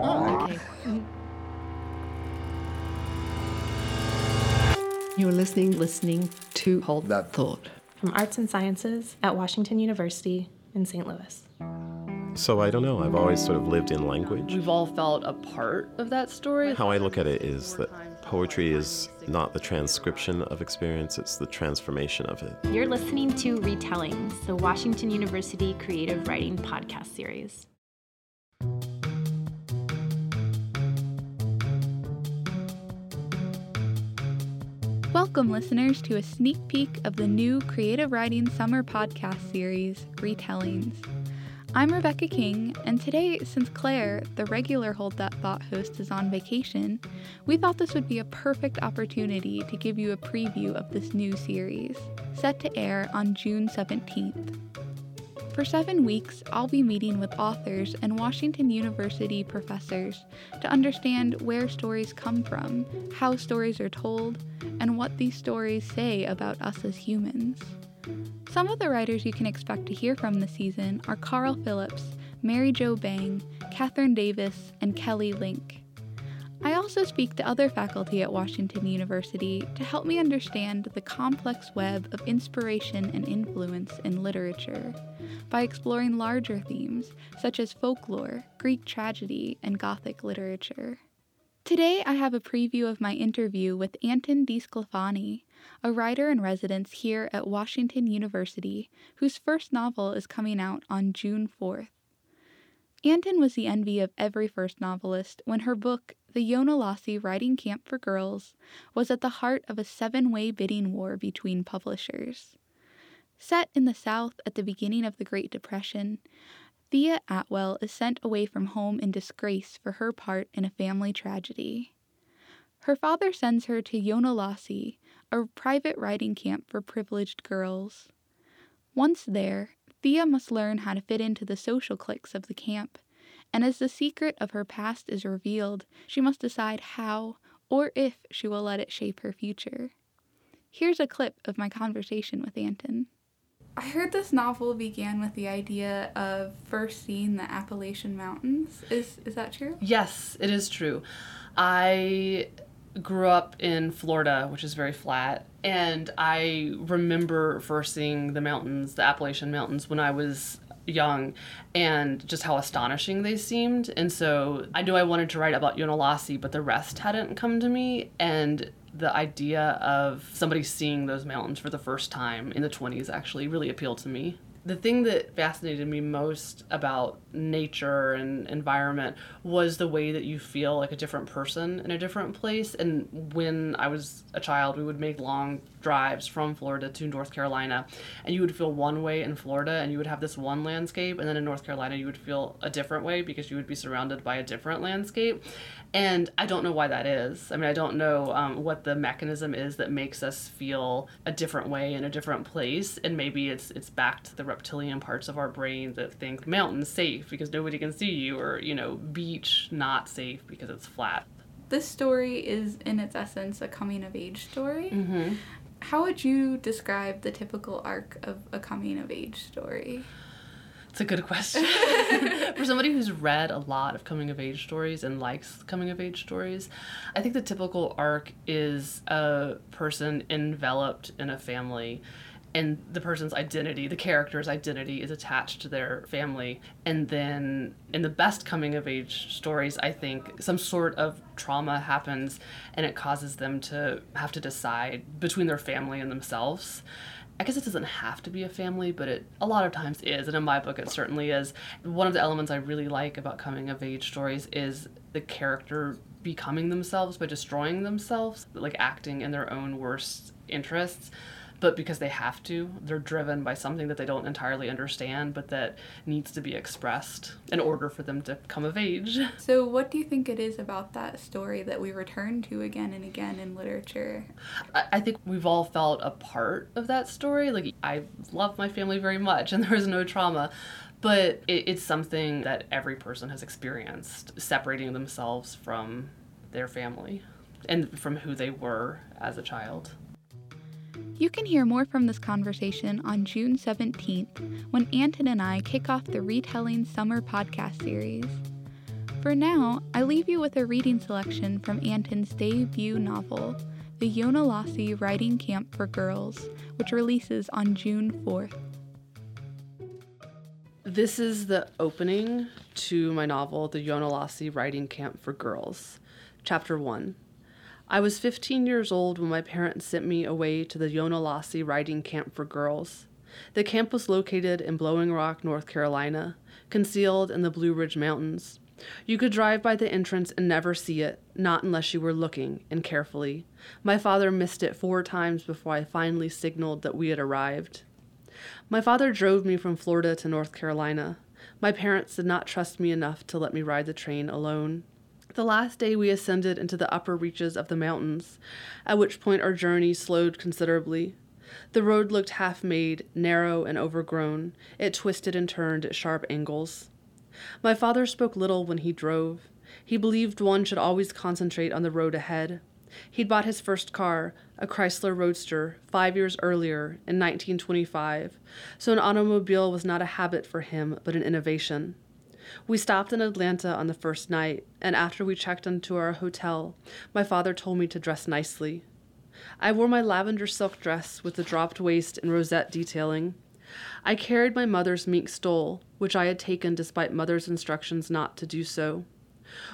Oh, okay. You're listening, listening to Hold That Thought from Arts and Sciences at Washington University in St. Louis. So I don't know. I've always sort of lived in language. We've all felt a part of that story. How I look at it is that poetry is not the transcription of experience, it's the transformation of it. You're listening to Retellings, the Washington University Creative Writing Podcast Series. Welcome, listeners, to a sneak peek of the new Creative Writing Summer Podcast Series, Retellings. I'm Rebecca King, and today, since Claire, the regular Hold That Thought host, is on vacation, we thought this would be a perfect opportunity to give you a preview of this new series, set to air on June 17th. For seven weeks, I'll be meeting with authors and Washington University professors to understand where stories come from, how stories are told, and what these stories say about us as humans. Some of the writers you can expect to hear from this season are Carl Phillips, Mary Jo Bang, Kathryn Davis, and Kelly Link. I also speak to other faculty at Washington University to help me understand the complex web of inspiration and influence in literature by exploring larger themes such as folklore, Greek tragedy, and Gothic literature. Today, I have a preview of my interview with Anton DiSclafani, a writer in residence here at Washington University, whose first novel is coming out on June 4th. Anton was the envy of every first novelist when her book, The Yonahlossee Riding Camp for Girls, was at the heart of a seven way bidding war between publishers. Set in the South at the beginning of the Great Depression, Thea Atwell is sent away from home in disgrace for her part in a family tragedy. Her father sends her to Yonahlossee, a private riding camp for privileged girls. Once there, Thea must learn how to fit into the social cliques of the camp, and as the secret of her past is revealed, she must decide how or if she will let it shape her future. Here's a clip of my conversation with Anton. I heard this novel began with the idea of first seeing the Appalachian Mountains. Is is that true? Yes, it is true. I grew up in Florida, which is very flat, and I remember first seeing the mountains, the Appalachian Mountains, when I was young and just how astonishing they seemed. And so I knew I wanted to write about Yonahlossee, but the rest hadn't come to me. And the idea of somebody seeing those mountains for the first time in the 20s actually really appealed to me the thing that fascinated me most about nature and environment was the way that you feel like a different person in a different place. And when I was a child, we would make long drives from Florida to North Carolina, and you would feel one way in Florida, and you would have this one landscape, and then in North Carolina, you would feel a different way because you would be surrounded by a different landscape. And I don't know why that is. I mean, I don't know um, what the mechanism is that makes us feel a different way in a different place, and maybe it's it's back to the reptilian parts of our brain that think mountain safe because nobody can see you, or you know, beach not safe because it's flat. This story is, in its essence, a coming of age story. Mm-hmm. How would you describe the typical arc of a coming of age story? It's a good question. For somebody who's read a lot of coming of age stories and likes coming of age stories, I think the typical arc is a person enveloped in a family and the person's identity, the character's identity, is attached to their family. And then in the best coming of age stories, I think some sort of trauma happens and it causes them to have to decide between their family and themselves. I guess it doesn't have to be a family, but it a lot of times is, and in my book it certainly is. One of the elements I really like about coming of age stories is the character becoming themselves by destroying themselves, like acting in their own worst interests but because they have to, they're driven by something that they don't entirely understand, but that needs to be expressed in order for them to come of age. So, what do you think it is about that story that we return to again and again in literature? I think we've all felt a part of that story. Like, I love my family very much, and there was no trauma but it's something that every person has experienced separating themselves from their family and from who they were as a child. You can hear more from this conversation on June 17th when Anton and I kick off the Retelling Summer podcast series. For now, I leave you with a reading selection from Anton's debut novel, The Yonahlossee Riding Camp for Girls, which releases on June 4th. This is the opening to my novel, The Yonahlossee Riding Camp for Girls, Chapter 1. I was 15 years old when my parents sent me away to the Yonahlossee Riding Camp for Girls. The camp was located in Blowing Rock, North Carolina, concealed in the Blue Ridge Mountains. You could drive by the entrance and never see it, not unless you were looking, and carefully. My father missed it four times before I finally signaled that we had arrived. My father drove me from Florida to North Carolina. My parents did not trust me enough to let me ride the train alone. The last day we ascended into the upper reaches of the mountains, at which point our journey slowed considerably. The road looked half made, narrow and overgrown. It twisted and turned at sharp angles. My father spoke little when he drove. He believed one should always concentrate on the road ahead. He'd bought his first car, a Chrysler Roadster, five years earlier, in 1925, so an automobile was not a habit for him, but an innovation. We stopped in Atlanta on the first night, and after we checked into our hotel, my father told me to dress nicely. I wore my lavender silk dress with the dropped waist and rosette detailing. I carried my mother's mink stole, which I had taken despite mother's instructions not to do so.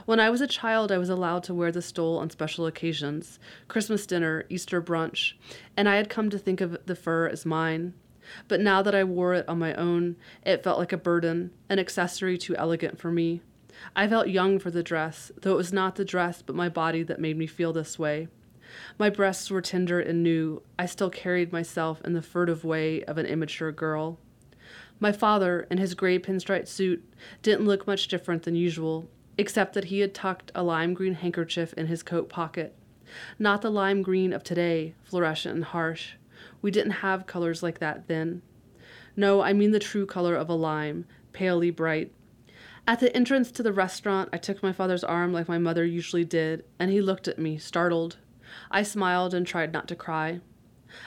When I was a child, I was allowed to wear the stole on special occasions Christmas dinner, Easter brunch, and I had come to think of the fur as mine. But now that I wore it on my own, it felt like a burden, an accessory too elegant for me. I felt young for the dress, though it was not the dress but my body that made me feel this way. My breasts were tender and new. I still carried myself in the furtive way of an immature girl. My father, in his gray pinstripe suit, didn't look much different than usual, except that he had tucked a lime green handkerchief in his coat pocket. Not the lime green of today, fluorescent and harsh. We didn't have colors like that then. No, I mean the true color of a lime, palely bright. At the entrance to the restaurant, I took my father's arm like my mother usually did, and he looked at me, startled. I smiled and tried not to cry.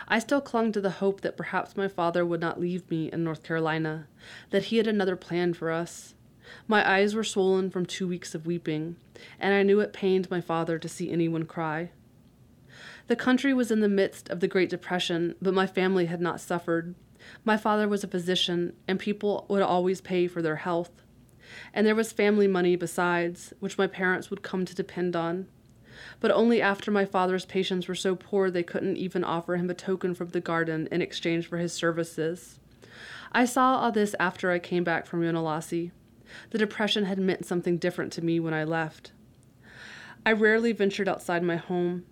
I still clung to the hope that perhaps my father would not leave me in North Carolina, that he had another plan for us. My eyes were swollen from two weeks of weeping, and I knew it pained my father to see anyone cry. The country was in the midst of the Great Depression, but my family had not suffered. My father was a physician, and people would always pay for their health. And there was family money besides, which my parents would come to depend on. But only after my father's patients were so poor they couldn't even offer him a token from the garden in exchange for his services. I saw all this after I came back from Yonahlossee. The depression had meant something different to me when I left. I rarely ventured outside my home.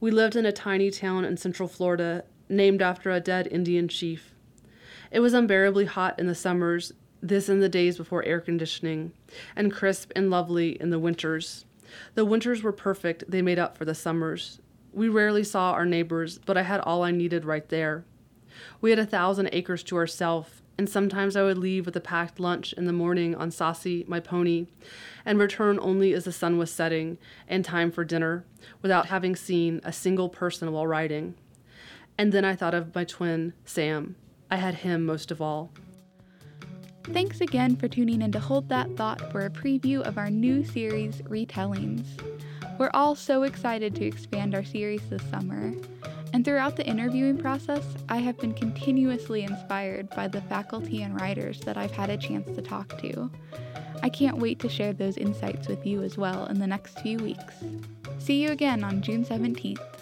We lived in a tiny town in central Florida, named after a dead Indian chief. It was unbearably hot in the summers, this in the days before air conditioning, and crisp and lovely in the winters. The winters were perfect, they made up for the summers. We rarely saw our neighbors, but I had all I needed right there. We had a thousand acres to ourselves, and sometimes I would leave with a packed lunch in the morning on Saucy, my pony, and return only as the sun was setting and time for dinner, without having seen a single person while riding. And then I thought of my twin, Sam. I had him most of all. Thanks again for tuning in to Hold That Thought for a preview of our new series, Retellings. We're all so excited to expand our series this summer. And throughout the interviewing process, I have been continuously inspired by the faculty and writers that I've had a chance to talk to. I can't wait to share those insights with you as well in the next few weeks. See you again on June 17th.